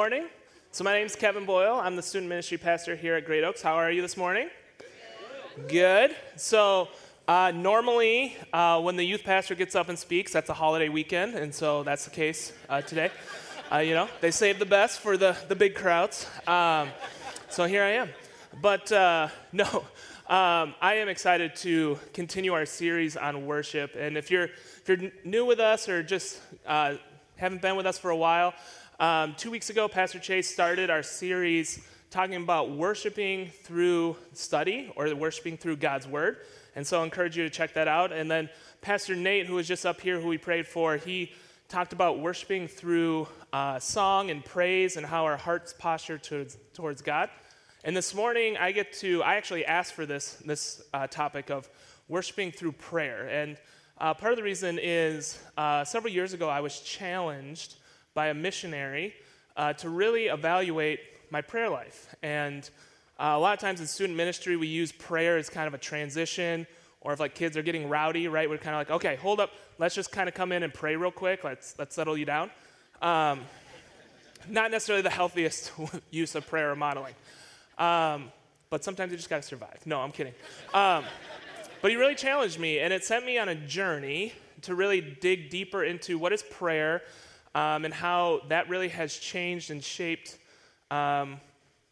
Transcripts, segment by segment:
morning. So, my name is Kevin Boyle. I'm the student ministry pastor here at Great Oaks. How are you this morning? Good. So, uh, normally, uh, when the youth pastor gets up and speaks, that's a holiday weekend, and so that's the case uh, today. Uh, you know, they save the best for the, the big crowds. Um, so, here I am. But uh, no, um, I am excited to continue our series on worship. And if you're, if you're new with us or just uh, haven't been with us for a while, um, two weeks ago, Pastor Chase started our series talking about worshiping through study or worshiping through God's Word. And so I encourage you to check that out. And then Pastor Nate, who was just up here, who we prayed for, he talked about worshiping through uh, song and praise and how our heart's posture towards, towards God. And this morning, I get to, I actually asked for this, this uh, topic of worshiping through prayer. And uh, part of the reason is uh, several years ago, I was challenged by a missionary uh, to really evaluate my prayer life. And uh, a lot of times in student ministry, we use prayer as kind of a transition, or if like kids are getting rowdy, right? We're kind of like, okay, hold up, let's just kind of come in and pray real quick. Let's let's settle you down. Um, not necessarily the healthiest use of prayer or modeling, um, but sometimes you just got to survive. No, I'm kidding. Um, but he really challenged me, and it sent me on a journey to really dig deeper into what is prayer um, and how that really has changed and shaped um,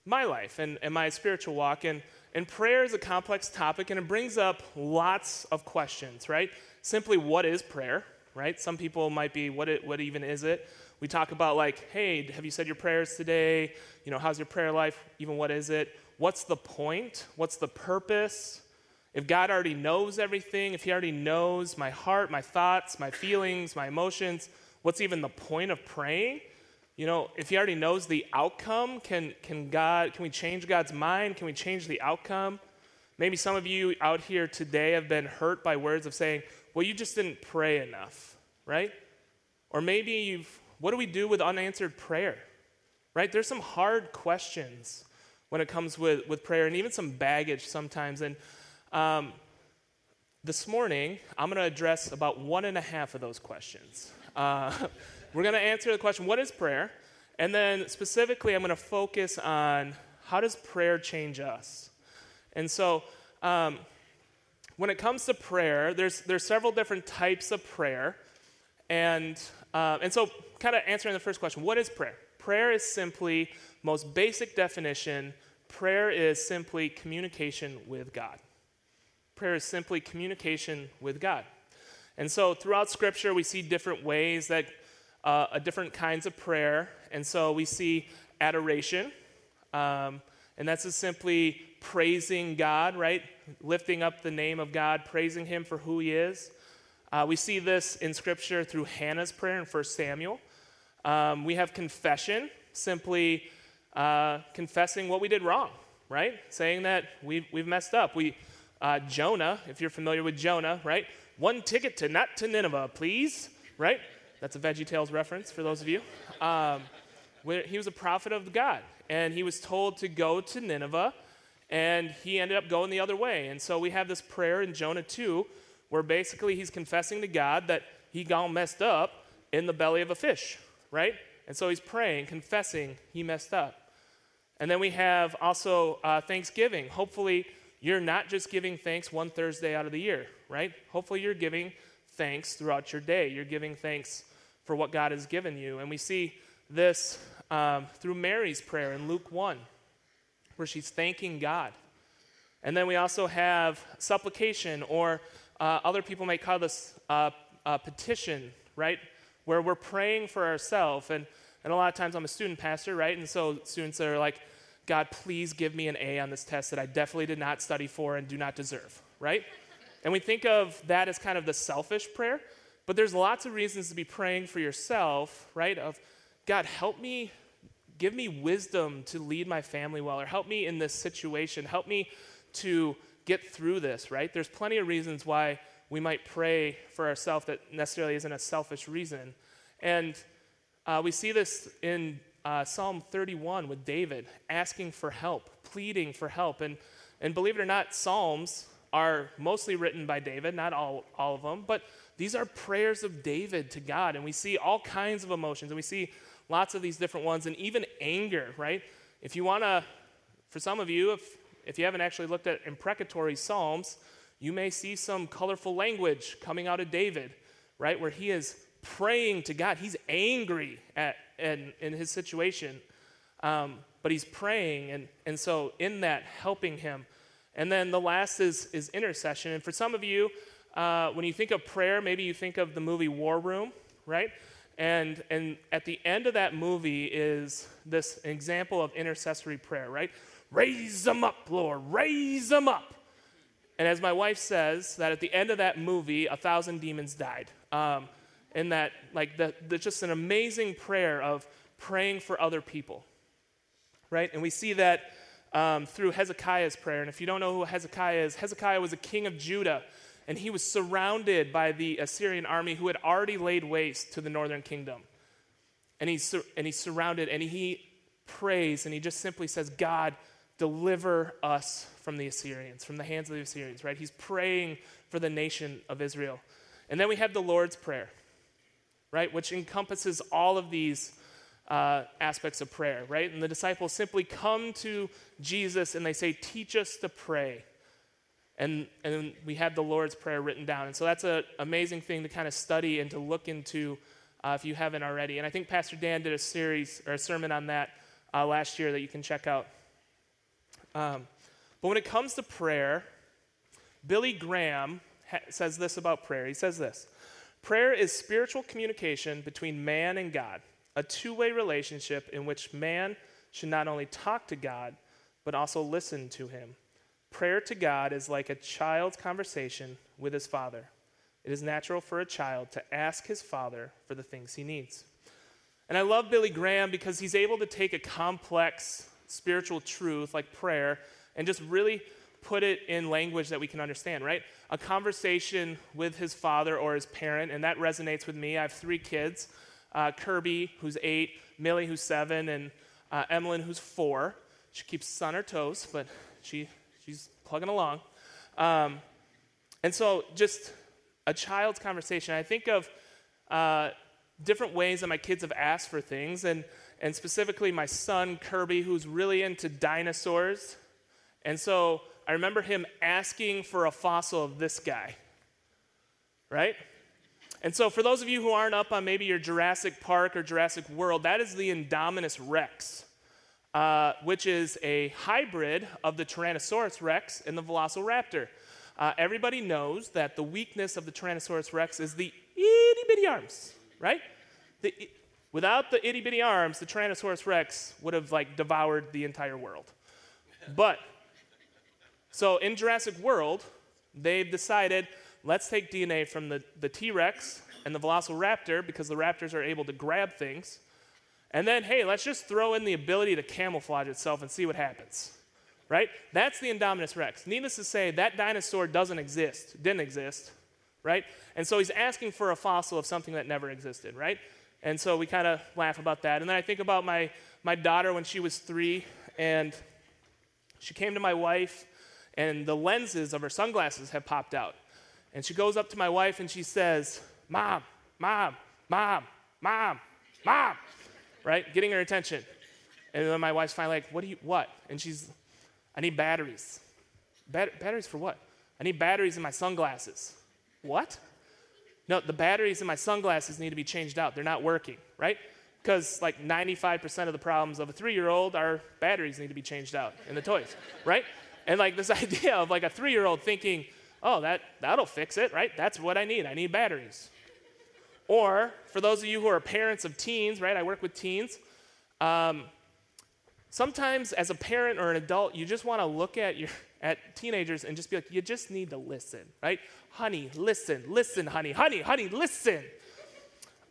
my life and, and my spiritual walk. And, and prayer is a complex topic, and it brings up lots of questions, right? Simply, what is prayer, right? Some people might be, what, it, what even is it? We talk about, like, hey, have you said your prayers today? You know, how's your prayer life? Even what is it? What's the point? What's the purpose? If God already knows everything, if He already knows my heart, my thoughts, my feelings, my emotions, what's even the point of praying? You know, if He already knows the outcome, can, can God, can we change God's mind? Can we change the outcome? Maybe some of you out here today have been hurt by words of saying, well, you just didn't pray enough, right? Or maybe you've, what do we do with unanswered prayer? Right? There's some hard questions when it comes with, with prayer and even some baggage sometimes. And um, this morning, I'm going to address about one and a half of those questions. Uh, we're going to answer the question, what is prayer? And then specifically, I'm going to focus on how does prayer change us? And so, um, when it comes to prayer, there's, there's several different types of prayer. And, uh, and so, kind of answering the first question, what is prayer? Prayer is simply, most basic definition, prayer is simply communication with God. Prayer is simply communication with God. And so throughout Scripture, we see different ways that, uh, different kinds of prayer. And so we see adoration, um, and that's just simply praising God, right? Lifting up the name of God, praising Him for who He is. Uh, we see this in Scripture through Hannah's prayer in 1 Samuel. Um, we have confession, simply uh, confessing what we did wrong, right? Saying that we've, we've messed up. We, uh, Jonah, if you're familiar with Jonah, right? One ticket to not to Nineveh, please, right? That's a Veggie Tales reference for those of you. Um, he was a prophet of God, and he was told to go to Nineveh, and he ended up going the other way. And so we have this prayer in Jonah 2 where basically he's confessing to God that he got messed up in the belly of a fish, right? And so he's praying, confessing he messed up. And then we have also uh, Thanksgiving. Hopefully, you're not just giving thanks one Thursday out of the year, right? Hopefully, you're giving thanks throughout your day. You're giving thanks for what God has given you. And we see this um, through Mary's prayer in Luke 1, where she's thanking God. And then we also have supplication, or uh, other people may call this uh, petition, right? Where we're praying for ourselves. And, and a lot of times I'm a student pastor, right? And so students are like, God, please give me an A on this test that I definitely did not study for and do not deserve, right? And we think of that as kind of the selfish prayer, but there's lots of reasons to be praying for yourself, right? Of God, help me, give me wisdom to lead my family well, or help me in this situation, help me to get through this, right? There's plenty of reasons why we might pray for ourselves that necessarily isn't a selfish reason. And uh, we see this in uh, Psalm 31 with David asking for help, pleading for help. And, and believe it or not, Psalms are mostly written by David, not all, all of them, but these are prayers of David to God. And we see all kinds of emotions, and we see lots of these different ones, and even anger, right? If you want to, for some of you, if, if you haven't actually looked at imprecatory Psalms, you may see some colorful language coming out of David, right? Where he is praying to God. He's angry at, in, in his situation, um, but he's praying. And, and so, in that, helping him. And then the last is, is intercession. And for some of you, uh, when you think of prayer, maybe you think of the movie War Room, right? And, and at the end of that movie is this example of intercessory prayer, right? Raise them up, Lord, raise them up. And as my wife says, that at the end of that movie, a thousand demons died. Um, and that, like, that, that's just an amazing prayer of praying for other people, right? And we see that um, through Hezekiah's prayer. And if you don't know who Hezekiah is, Hezekiah was a king of Judah and he was surrounded by the Assyrian army who had already laid waste to the northern kingdom. And he's, and he's surrounded, and he prays, and he just simply says, God, deliver us from the Assyrians, from the hands of the Assyrians, right? He's praying for the nation of Israel. And then we have the Lord's Prayer, right, which encompasses all of these uh, aspects of prayer, right? And the disciples simply come to Jesus and they say, Teach us to pray. And, and we have the Lord's Prayer written down. And so that's an amazing thing to kind of study and to look into uh, if you haven't already. And I think Pastor Dan did a series or a sermon on that uh, last year that you can check out. Um, but when it comes to prayer, Billy Graham ha- says this about prayer. He says this Prayer is spiritual communication between man and God, a two way relationship in which man should not only talk to God, but also listen to him. Prayer to God is like a child's conversation with his father. It is natural for a child to ask his father for the things he needs. And I love Billy Graham because he's able to take a complex spiritual truth like prayer and just really put it in language that we can understand, right? A conversation with his father or his parent, and that resonates with me. I have three kids uh, Kirby, who's eight, Millie, who's seven, and uh, who's four. She keeps on her toes, but she she's plugging along. Um, and so, just a child's conversation. I think of uh, different ways that my kids have asked for things, and, and specifically my son, Kirby, who's really into dinosaurs. And so, I remember him asking for a fossil of this guy, right? And so, for those of you who aren't up on maybe your Jurassic Park or Jurassic World, that is the Indominus Rex uh, which is a hybrid of the Tyrannosaurus rex and the Velociraptor. Uh, everybody knows that the weakness of the Tyrannosaurus rex is the itty bitty arms, right? The, without the itty bitty arms, the Tyrannosaurus rex would have like devoured the entire world. But, so in Jurassic World, they've decided let's take DNA from the, the T Rex and the Velociraptor because the raptors are able to grab things and then, hey, let's just throw in the ability to camouflage itself and see what happens. Right? That's the Indominus Rex. Needless to say, that dinosaur doesn't exist, didn't exist, right? And so he's asking for a fossil of something that never existed, right? And so we kind of laugh about that. And then I think about my, my daughter when she was three, and she came to my wife, and the lenses of her sunglasses have popped out. And she goes up to my wife and she says, Mom, Mom, Mom, Mom, Mom right? Getting her attention. And then my wife's finally like, what do you, what? And she's, I need batteries. Bat- batteries for what? I need batteries in my sunglasses. What? No, the batteries in my sunglasses need to be changed out. They're not working, right? Because like 95% of the problems of a three year old are batteries need to be changed out in the toys, right? And like this idea of like a three year old thinking, oh, that, that'll fix it, right? That's what I need. I need batteries. Or for those of you who are parents of teens, right? I work with teens. Um, sometimes as a parent or an adult, you just want to look at your at teenagers and just be like, you just need to listen, right? Honey, listen, listen, honey, honey, honey, listen.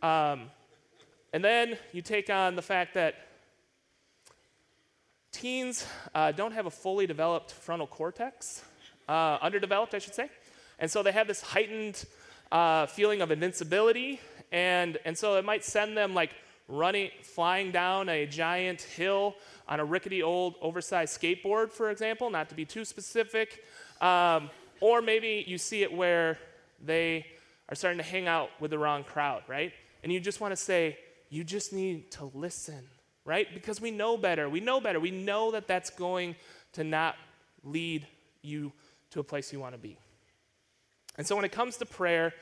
Um, and then you take on the fact that teens uh, don't have a fully developed frontal cortex, uh, underdeveloped, I should say. And so they have this heightened uh, feeling of invincibility, and, and so it might send them like running, flying down a giant hill on a rickety old oversized skateboard, for example, not to be too specific. Um, or maybe you see it where they are starting to hang out with the wrong crowd, right? And you just want to say, you just need to listen, right? Because we know better. We know better. We know that that's going to not lead you to a place you want to be. And so when it comes to prayer,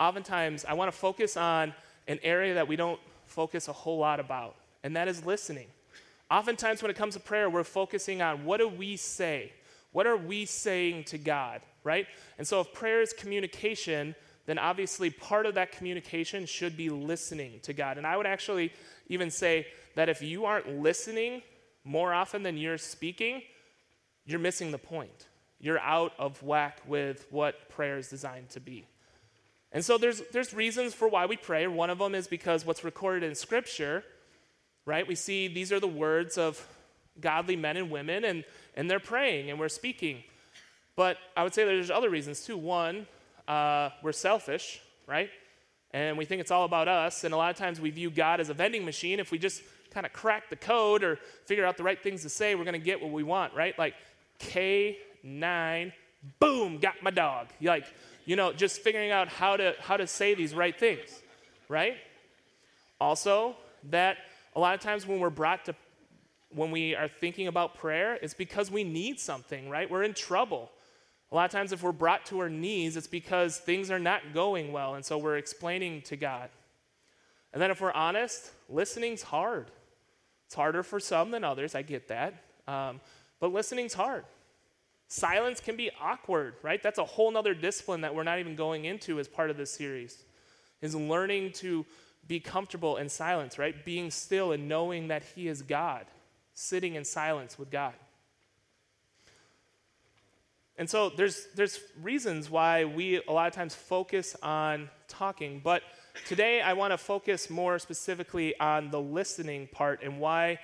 oftentimes I want to focus on an area that we don't focus a whole lot about, and that is listening. Oftentimes when it comes to prayer, we're focusing on what do we say? What are we saying to God, right? And so if prayer is communication, then obviously part of that communication should be listening to God. And I would actually even say that if you aren't listening more often than you're speaking, you're missing the point. You're out of whack with what prayer is designed to be. And so there's, there's reasons for why we pray. One of them is because what's recorded in Scripture, right? We see these are the words of godly men and women, and, and they're praying and we're speaking. But I would say there's other reasons too. One, uh, we're selfish, right? And we think it's all about us. And a lot of times we view God as a vending machine. If we just kind of crack the code or figure out the right things to say, we're going to get what we want, right? Like K9, boom, got my dog. Like, you know, just figuring out how to how to say these right things, right? Also, that a lot of times when we're brought to when we are thinking about prayer, it's because we need something, right? We're in trouble. A lot of times, if we're brought to our knees, it's because things are not going well, and so we're explaining to God. And then, if we're honest, listening's hard. It's harder for some than others, I get that. Um, but listening's hard. Silence can be awkward, right? That's a whole other discipline that we're not even going into as part of this series, is learning to be comfortable in silence, right? Being still and knowing that He is God, sitting in silence with God. And so there's, there's reasons why we a lot of times focus on talking, but today I want to focus more specifically on the listening part and why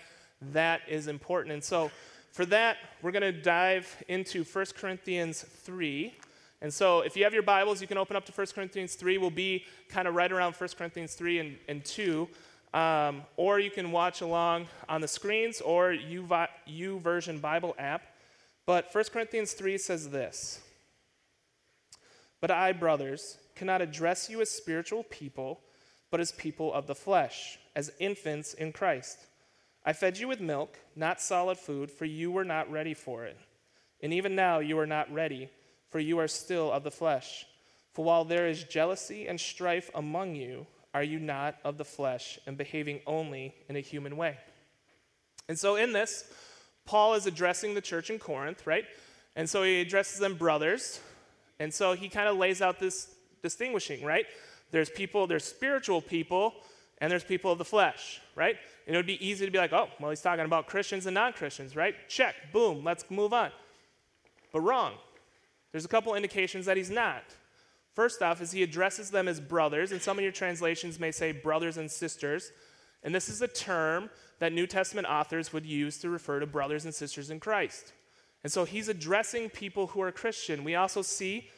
that is important. And so for that, we're going to dive into 1 Corinthians 3. And so, if you have your Bibles, you can open up to 1 Corinthians 3. We'll be kind of right around 1 Corinthians 3 and, and 2. Um, or you can watch along on the screens or U, YouVersion Bible app. But 1 Corinthians 3 says this But I, brothers, cannot address you as spiritual people, but as people of the flesh, as infants in Christ. I fed you with milk, not solid food, for you were not ready for it. And even now you are not ready, for you are still of the flesh. For while there is jealousy and strife among you, are you not of the flesh and behaving only in a human way? And so in this, Paul is addressing the church in Corinth, right? And so he addresses them brothers. And so he kind of lays out this distinguishing, right? There's people, there's spiritual people, and there's people of the flesh, right? And it would be easy to be like, oh, well, he's talking about Christians and non Christians, right? Check, boom, let's move on. But wrong. There's a couple indications that he's not. First off, is he addresses them as brothers, and some of your translations may say brothers and sisters. And this is a term that New Testament authors would use to refer to brothers and sisters in Christ. And so he's addressing people who are Christian. We also see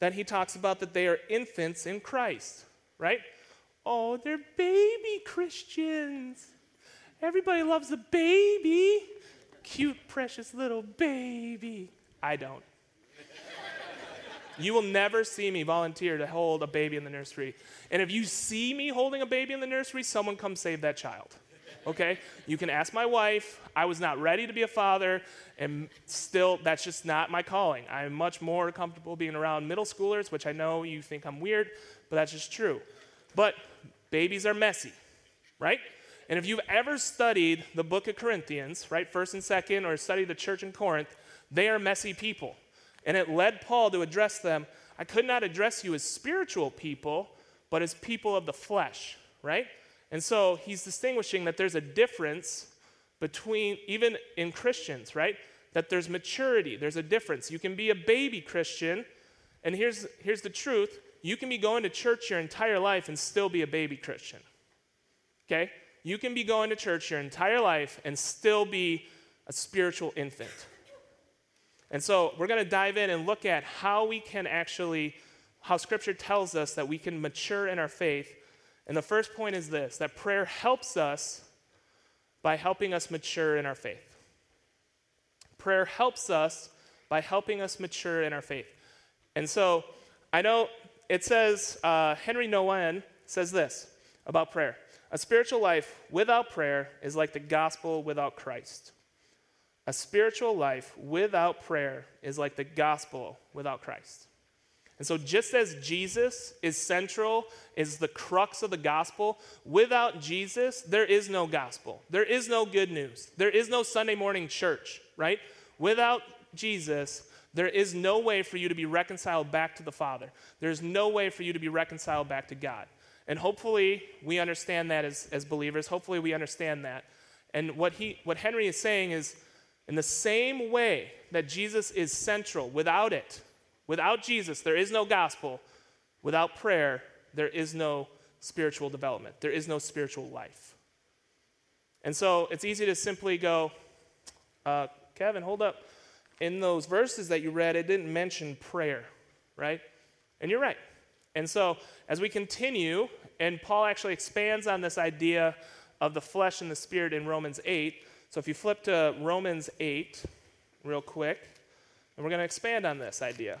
that he talks about that they are infants in Christ, right? Oh, they're baby Christians. Everybody loves a baby. Cute, precious little baby. I don't. you will never see me volunteer to hold a baby in the nursery. And if you see me holding a baby in the nursery, someone come save that child. Okay? You can ask my wife. I was not ready to be a father, and still, that's just not my calling. I'm much more comfortable being around middle schoolers, which I know you think I'm weird, but that's just true. But babies are messy, right? And if you've ever studied the book of Corinthians, right, first and second, or studied the church in Corinth, they are messy people. And it led Paul to address them. I could not address you as spiritual people, but as people of the flesh, right? And so he's distinguishing that there's a difference between, even in Christians, right? That there's maturity, there's a difference. You can be a baby Christian, and here's, here's the truth you can be going to church your entire life and still be a baby Christian. Okay? You can be going to church your entire life and still be a spiritual infant. And so we're going to dive in and look at how we can actually, how Scripture tells us that we can mature in our faith. And the first point is this that prayer helps us by helping us mature in our faith. Prayer helps us by helping us mature in our faith. And so I know it says, uh, Henry Nouwen says this about prayer A spiritual life without prayer is like the gospel without Christ. A spiritual life without prayer is like the gospel without Christ. And so, just as Jesus is central, is the crux of the gospel, without Jesus, there is no gospel. There is no good news. There is no Sunday morning church, right? Without Jesus, there is no way for you to be reconciled back to the Father. There's no way for you to be reconciled back to God. And hopefully, we understand that as, as believers. Hopefully, we understand that. And what, he, what Henry is saying is, in the same way that Jesus is central, without it, Without Jesus, there is no gospel. Without prayer, there is no spiritual development, there is no spiritual life. And so it's easy to simply go, uh, Kevin, hold up. In those verses that you read, it didn't mention prayer, right? And you're right. And so as we continue, and Paul actually expands on this idea of the flesh and the spirit in Romans 8. So if you flip to Romans 8 real quick, and we're going to expand on this idea.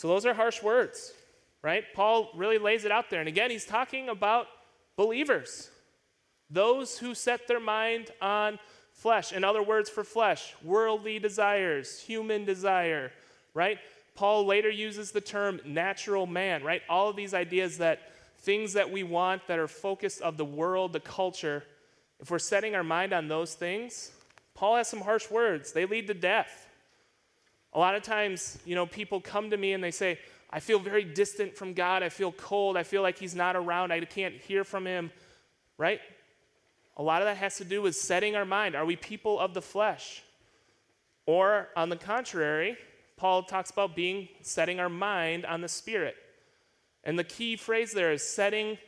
So those are harsh words, right? Paul really lays it out there. And again, he's talking about believers, those who set their mind on flesh. In other words, for flesh, worldly desires, human desire, right? Paul later uses the term natural man, right? All of these ideas that things that we want that are focused of the world, the culture, if we're setting our mind on those things, Paul has some harsh words. They lead to death. A lot of times, you know, people come to me and they say, I feel very distant from God. I feel cold. I feel like He's not around. I can't hear from Him, right? A lot of that has to do with setting our mind. Are we people of the flesh? Or, on the contrary, Paul talks about being setting our mind on the Spirit. And the key phrase there is setting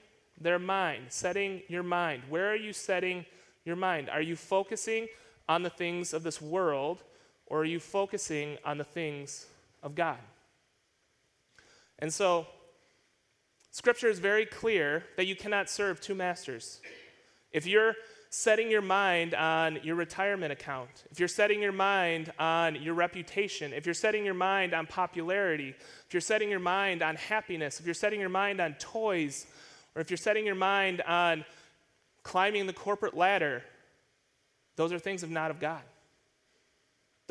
their mind, setting your mind. Where are you setting your mind? Are you focusing on the things of this world? Or are you focusing on the things of God? And so, Scripture is very clear that you cannot serve two masters. If you're setting your mind on your retirement account, if you're setting your mind on your reputation, if you're setting your mind on popularity, if you're setting your mind on happiness, if you're setting your mind on toys, or if you're setting your mind on climbing the corporate ladder, those are things of not of God.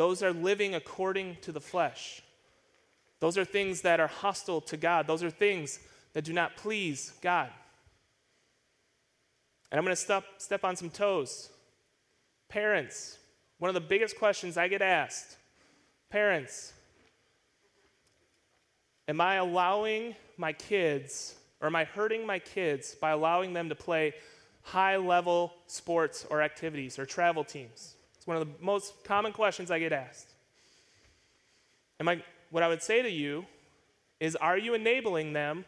Those are living according to the flesh. Those are things that are hostile to God. Those are things that do not please God. And I'm going to step, step on some toes. Parents, one of the biggest questions I get asked parents, am I allowing my kids, or am I hurting my kids by allowing them to play high level sports or activities or travel teams? It's one of the most common questions I get asked. And my, what I would say to you is Are you enabling them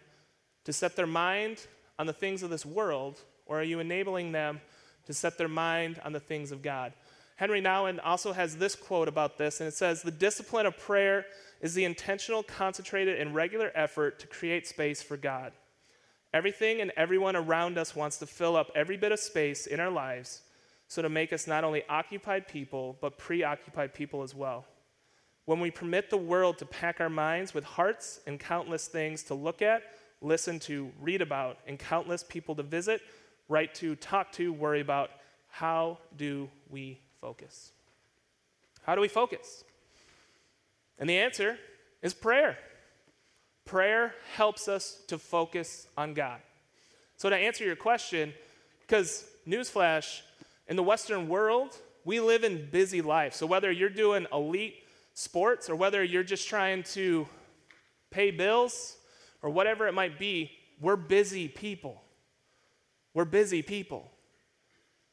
to set their mind on the things of this world, or are you enabling them to set their mind on the things of God? Henry Nouwen also has this quote about this, and it says The discipline of prayer is the intentional, concentrated, and regular effort to create space for God. Everything and everyone around us wants to fill up every bit of space in our lives so to make us not only occupied people, but preoccupied people as well. When we permit the world to pack our minds with hearts and countless things to look at, listen to, read about, and countless people to visit, write to, talk to, worry about, how do we focus? How do we focus? And the answer is prayer. Prayer helps us to focus on God. So, to answer your question, because newsflash, in the Western world, we live in busy life. So whether you're doing elite sports or whether you're just trying to pay bills or whatever it might be, we're busy people. We're busy people.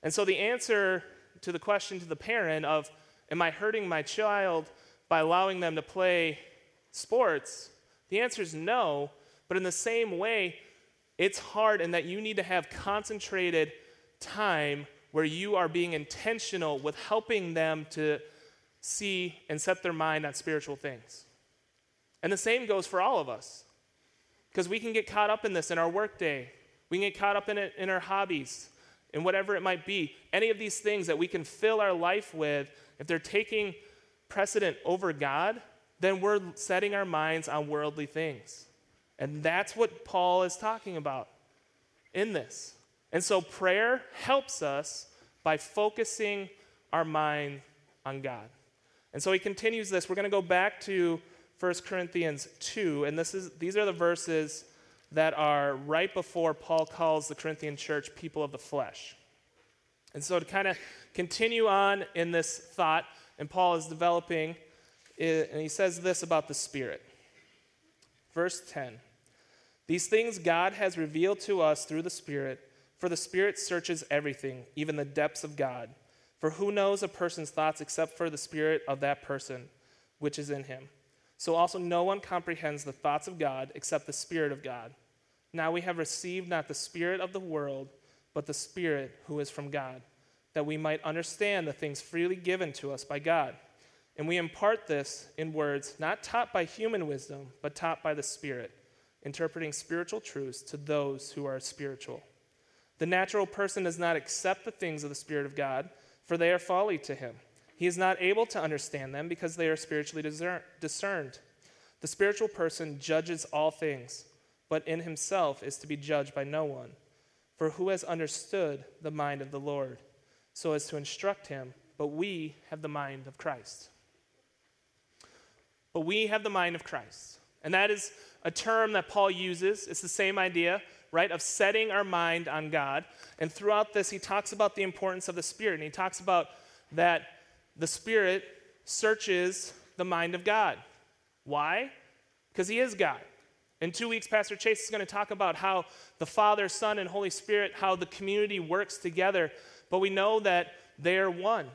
And so the answer to the question to the parent of, Am I hurting my child by allowing them to play sports? The answer is no, but in the same way, it's hard in that you need to have concentrated time where you are being intentional with helping them to see and set their mind on spiritual things. And the same goes for all of us. Because we can get caught up in this in our workday, we can get caught up in it in our hobbies, in whatever it might be. Any of these things that we can fill our life with, if they're taking precedent over God, then we're setting our minds on worldly things. And that's what Paul is talking about in this. And so prayer helps us by focusing our mind on God. And so he continues this. We're going to go back to 1 Corinthians 2, and this is, these are the verses that are right before Paul calls the Corinthian church people of the flesh. And so to kind of continue on in this thought, and Paul is developing, and he says this about the Spirit. Verse 10 These things God has revealed to us through the Spirit, for the Spirit searches everything, even the depths of God. For who knows a person's thoughts except for the spirit of that person which is in him? So also no one comprehends the thoughts of God except the Spirit of God. Now we have received not the Spirit of the world, but the Spirit who is from God, that we might understand the things freely given to us by God. And we impart this in words not taught by human wisdom, but taught by the Spirit, interpreting spiritual truths to those who are spiritual. The natural person does not accept the things of the Spirit of God for they are folly to him. He is not able to understand them because they are spiritually discerned. The spiritual person judges all things, but in himself is to be judged by no one. For who has understood the mind of the Lord so as to instruct him? But we have the mind of Christ. But we have the mind of Christ. And that is a term that Paul uses. It's the same idea right, of setting our mind on God. And throughout this, he talks about the importance of the Spirit. And he talks about that the Spirit searches the mind of God. Why? Because he is God. In two weeks, Pastor Chase is going to talk about how the Father, Son, and Holy Spirit, how the community works together. But we know that they are one.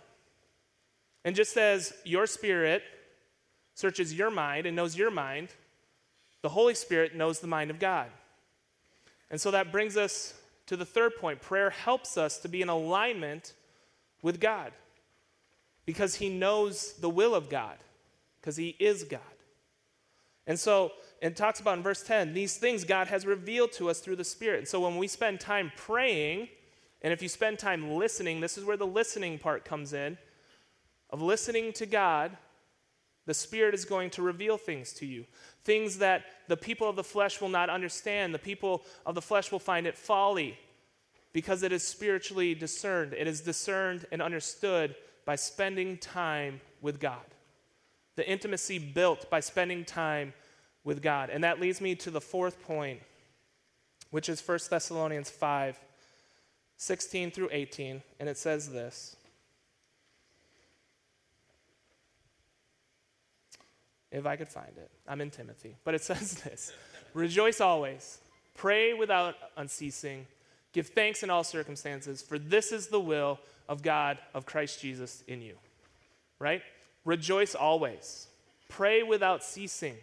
And just as your spirit searches your mind and knows your mind, the Holy Spirit knows the mind of God. And so that brings us to the third point. Prayer helps us to be in alignment with God because He knows the will of God, because He is God. And so it talks about in verse 10 these things God has revealed to us through the Spirit. And so when we spend time praying, and if you spend time listening, this is where the listening part comes in of listening to God, the Spirit is going to reveal things to you. Things that the people of the flesh will not understand. The people of the flesh will find it folly because it is spiritually discerned. It is discerned and understood by spending time with God. The intimacy built by spending time with God. And that leads me to the fourth point, which is 1 Thessalonians 5 16 through 18. And it says this. If I could find it. I'm in Timothy. But it says this Rejoice always, pray without unceasing, give thanks in all circumstances, for this is the will of God, of Christ Jesus in you. Right? Rejoice always, pray without ceasing.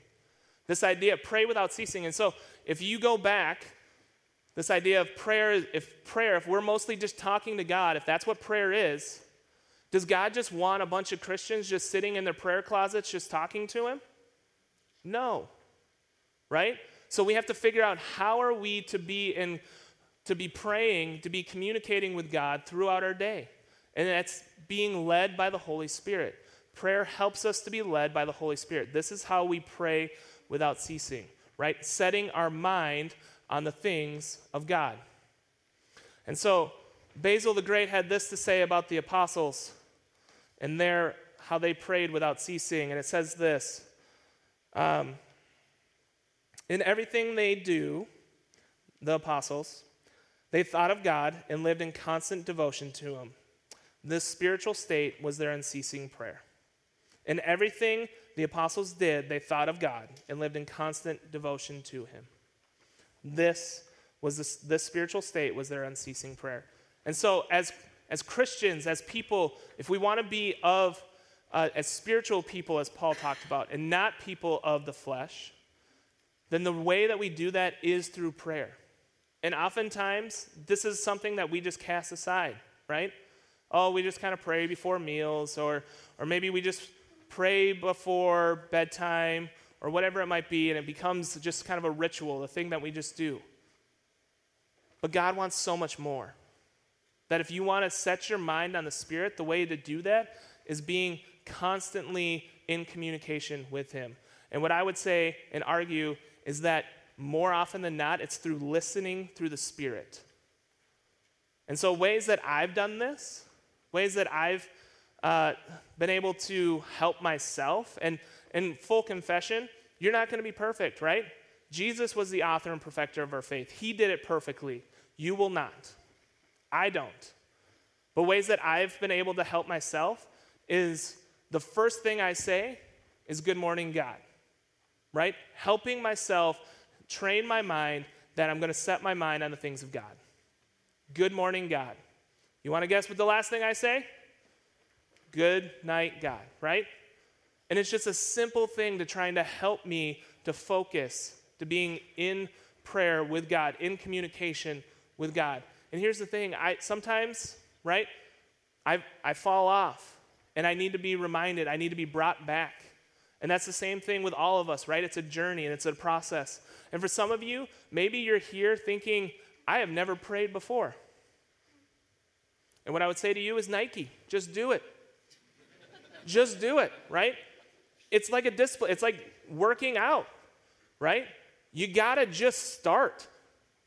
This idea, pray without ceasing. And so if you go back, this idea of prayer, if prayer, if we're mostly just talking to God, if that's what prayer is, does God just want a bunch of Christians just sitting in their prayer closets just talking to him? No. Right? So we have to figure out how are we to be in to be praying, to be communicating with God throughout our day. And that's being led by the Holy Spirit. Prayer helps us to be led by the Holy Spirit. This is how we pray without ceasing, right? Setting our mind on the things of God. And so Basil the Great had this to say about the apostles and their how they prayed without ceasing. And it says this um, In everything they do, the apostles, they thought of God and lived in constant devotion to Him. This spiritual state was their unceasing prayer. In everything the apostles did, they thought of God and lived in constant devotion to Him. This was this, this spiritual state was their unceasing prayer. And so, as as Christians, as people, if we want to be of, uh, as spiritual people, as Paul talked about, and not people of the flesh, then the way that we do that is through prayer. And oftentimes, this is something that we just cast aside, right? Oh, we just kind of pray before meals, or, or maybe we just pray before bedtime, or whatever it might be, and it becomes just kind of a ritual, the thing that we just do. But God wants so much more. That if you want to set your mind on the Spirit, the way to do that is being constantly in communication with Him. And what I would say and argue is that more often than not, it's through listening through the Spirit. And so, ways that I've done this, ways that I've uh, been able to help myself, and in full confession, you're not going to be perfect, right? Jesus was the author and perfecter of our faith. He did it perfectly. You will not. I don't. But ways that I've been able to help myself is the first thing I say is good morning, God, right? Helping myself train my mind that I'm going to set my mind on the things of God. Good morning, God. You want to guess what the last thing I say? Good night, God, right? And it's just a simple thing to trying to help me to focus, to being in prayer with God, in communication with God. And here's the thing I sometimes, right, I, I fall off and I need to be reminded, I need to be brought back. And that's the same thing with all of us, right? It's a journey and it's a process. And for some of you, maybe you're here thinking, I have never prayed before. And what I would say to you is Nike, just do it. just do it, right? It's like a discipline, it's like working out, right? You gotta just start.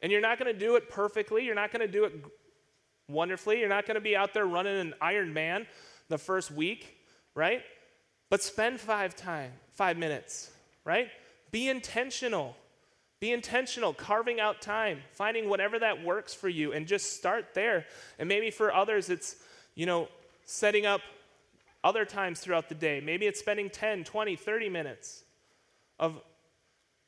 And you're not gonna do it perfectly, you're not gonna do it wonderfully, you're not gonna be out there running an Ironman the first week, right? But spend five time, five minutes, right? Be intentional. Be intentional, carving out time, finding whatever that works for you, and just start there. And maybe for others, it's, you know, setting up other times throughout the day. Maybe it's spending 10, 20, 30 minutes of,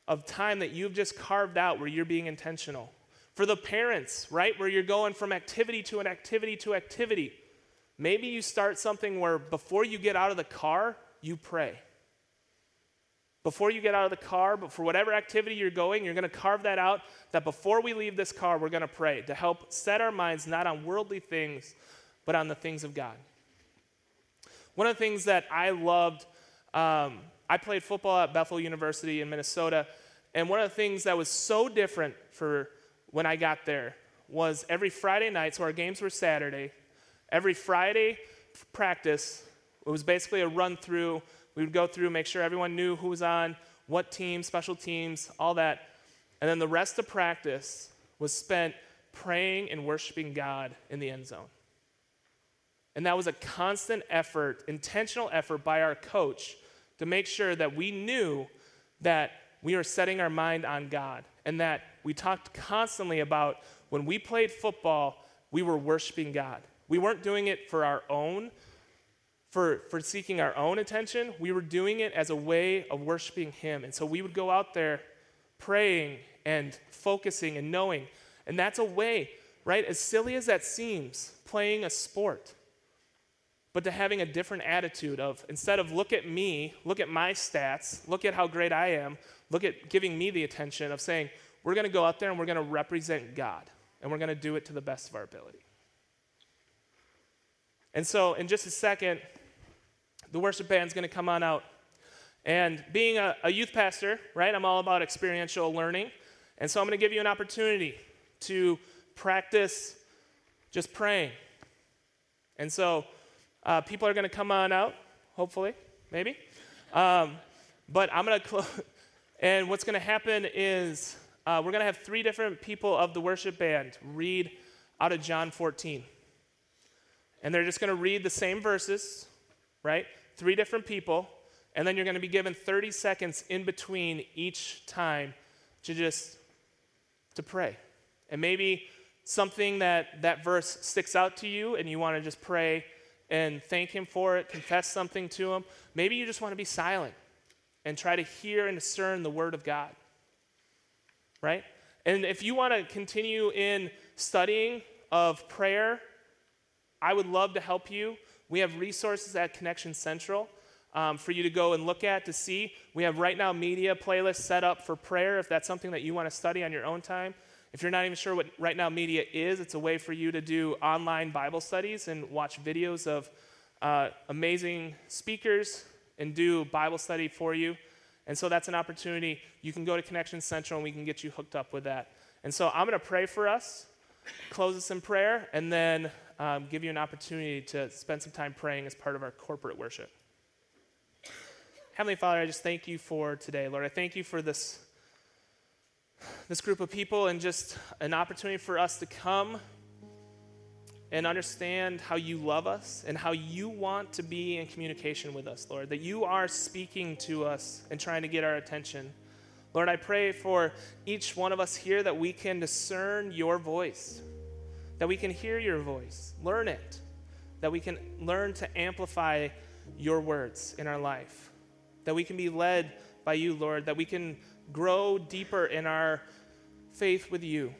of time that you've just carved out where you're being intentional. For the parents, right, where you're going from activity to an activity to activity, maybe you start something where before you get out of the car, you pray before you get out of the car, but for whatever activity you're going, you're going to carve that out. That before we leave this car, we're going to pray to help set our minds not on worldly things, but on the things of God. One of the things that I loved, um, I played football at Bethel University in Minnesota, and one of the things that was so different for when I got there was every Friday night, so our games were Saturday, every Friday practice, it was basically a run through we would go through, make sure everyone knew who was on, what team, special teams, all that. And then the rest of practice was spent praying and worshiping God in the end zone. And that was a constant effort, intentional effort by our coach to make sure that we knew that we were setting our mind on God and that we talked constantly about when we played football, we were worshiping God. We weren't doing it for our own for, for seeking our own attention. We were doing it as a way of worshiping Him. And so we would go out there praying and focusing and knowing. And that's a way, right? As silly as that seems, playing a sport, but to having a different attitude of instead of look at me, look at my stats, look at how great I am, look at giving me the attention of saying, we're going to go out there and we're going to represent God, and we're going to do it to the best of our ability. And so, in just a second, the worship band's going to come on out. And being a, a, youth pastor, right, I'm all about experiential learning. And so I'm going to give you an opportunity to practice just praying. And so uh, people are going to come on out, hopefully, maybe. Um, but I'm going to close. And what's going to happen is uh, we're going to have three different people of the worship band read out of John 14. And they're just going to read the same verses, right? three different people, and then you're going to be given 30 seconds in between each time to just to pray. And maybe something that that verse sticks out to you and you want to just pray and thank him for it, confess something to him. Maybe you just want to be silent and try to hear and discern the word of God. Right? And if you want to continue in studying of prayer, I would love to help you we have resources at Connection Central um, for you to go and look at to see. We have Right Now Media playlists set up for prayer if that's something that you want to study on your own time. If you're not even sure what Right Now Media is, it's a way for you to do online Bible studies and watch videos of uh, amazing speakers and do Bible study for you. And so that's an opportunity. You can go to Connection Central and we can get you hooked up with that. And so I'm going to pray for us, close us in prayer, and then um, give you an opportunity to spend some time praying as part of our corporate worship. Heavenly Father, I just thank you for today, Lord. I thank you for this, this group of people and just an opportunity for us to come and understand how you love us and how you want to be in communication with us, Lord. That you are speaking to us and trying to get our attention. Lord, I pray for each one of us here that we can discern your voice, that we can hear your voice, learn it, that we can learn to amplify your words in our life that we can be led by you, Lord, that we can grow deeper in our faith with you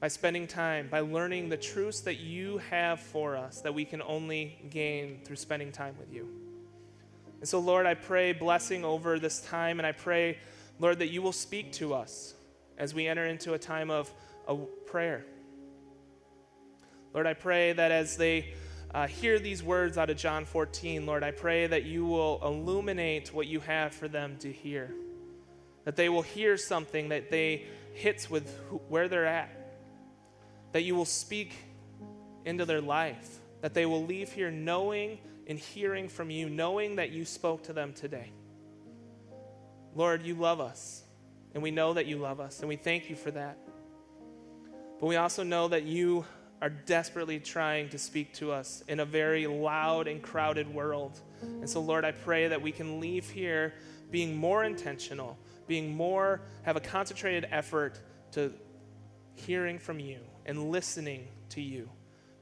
by spending time, by learning the truths that you have for us that we can only gain through spending time with you. And so, Lord, I pray blessing over this time, and I pray, Lord, that you will speak to us as we enter into a time of, of prayer. Lord, I pray that as they uh, hear these words out of John 14, Lord, I pray that you will illuminate what you have for them to hear. That they will hear something that they hits with who, where they're at. That you will speak into their life. That they will leave here knowing and hearing from you, knowing that you spoke to them today. Lord, you love us, and we know that you love us, and we thank you for that. But we also know that you are desperately trying to speak to us in a very loud and crowded world. And so, Lord, I pray that we can leave here being more intentional, being more, have a concentrated effort to hearing from you and listening to you.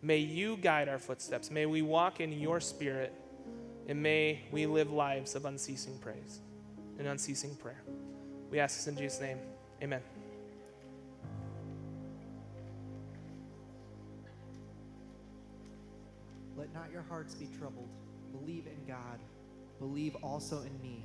May you guide our footsteps. May we walk in your spirit. And may we live lives of unceasing praise and unceasing prayer. We ask this in Jesus' name. Amen. Let not your hearts be troubled. Believe in God. Believe also in me.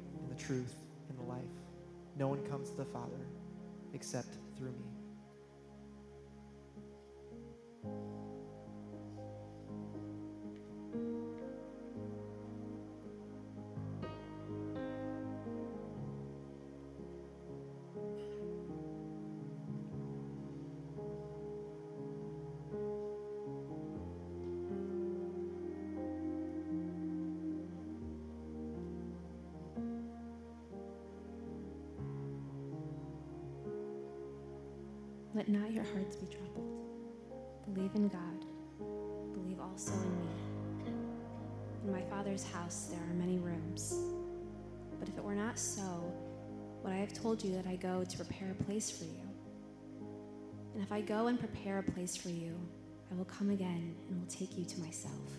the truth and the life. No one comes to the Father except through me. Let not your hearts be troubled. Believe in God. Believe also in me. In my Father's house there are many rooms. But if it were not so, would I have told you that I go to prepare a place for you? And if I go and prepare a place for you, I will come again and will take you to myself,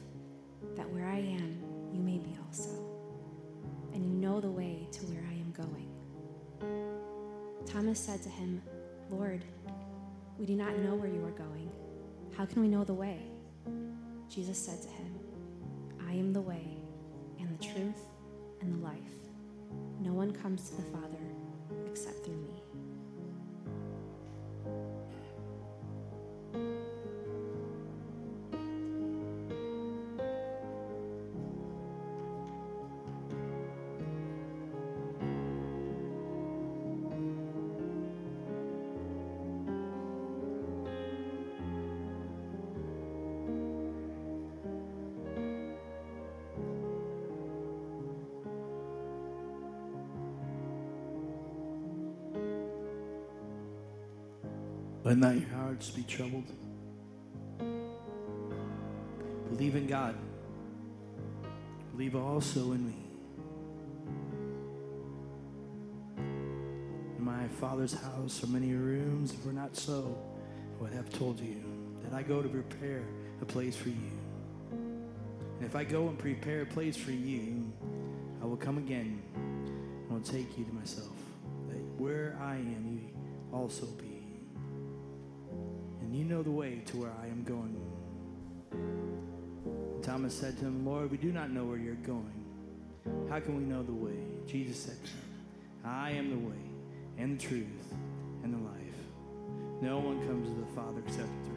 that where I am, you may be also. And you know the way to where I am going. Thomas said to him, Lord, we do not know where you are going. How can we know the way? Jesus said to him, I am the way, and the truth, and the life. No one comes to the Father except through me. not your hearts be troubled. Believe in God. Believe also in me. In my Father's house are many rooms. If were not so, I would have told you that I go to prepare a place for you. And if I go and prepare a place for you, I will come again and will take you to myself, that where I am, you also be. You know the way to where I am going. And Thomas said to him, Lord, we do not know where you're going. How can we know the way? Jesus said to him, I am the way and the truth and the life. No one comes to the Father except through